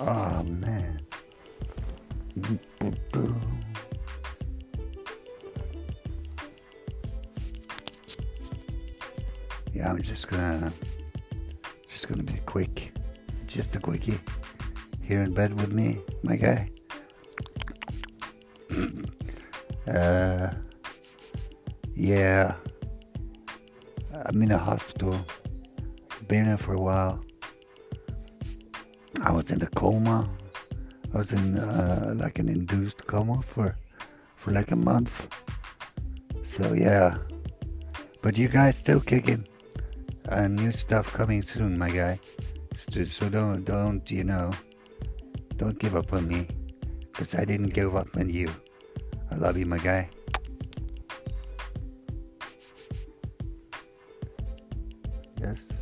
Oh man. Yeah, I'm just gonna just gonna be quick. Just a quickie. Here in bed with me, my guy. uh yeah. I'm in a hospital. Been there for a while. I was in a coma. I was in uh, like an induced coma for for like a month. So yeah. But you guys still kicking. Uh, new stuff coming soon, my guy. So, so don't don't you know? Don't give up on me, cause I didn't give up on you. I love you, my guy. Yes.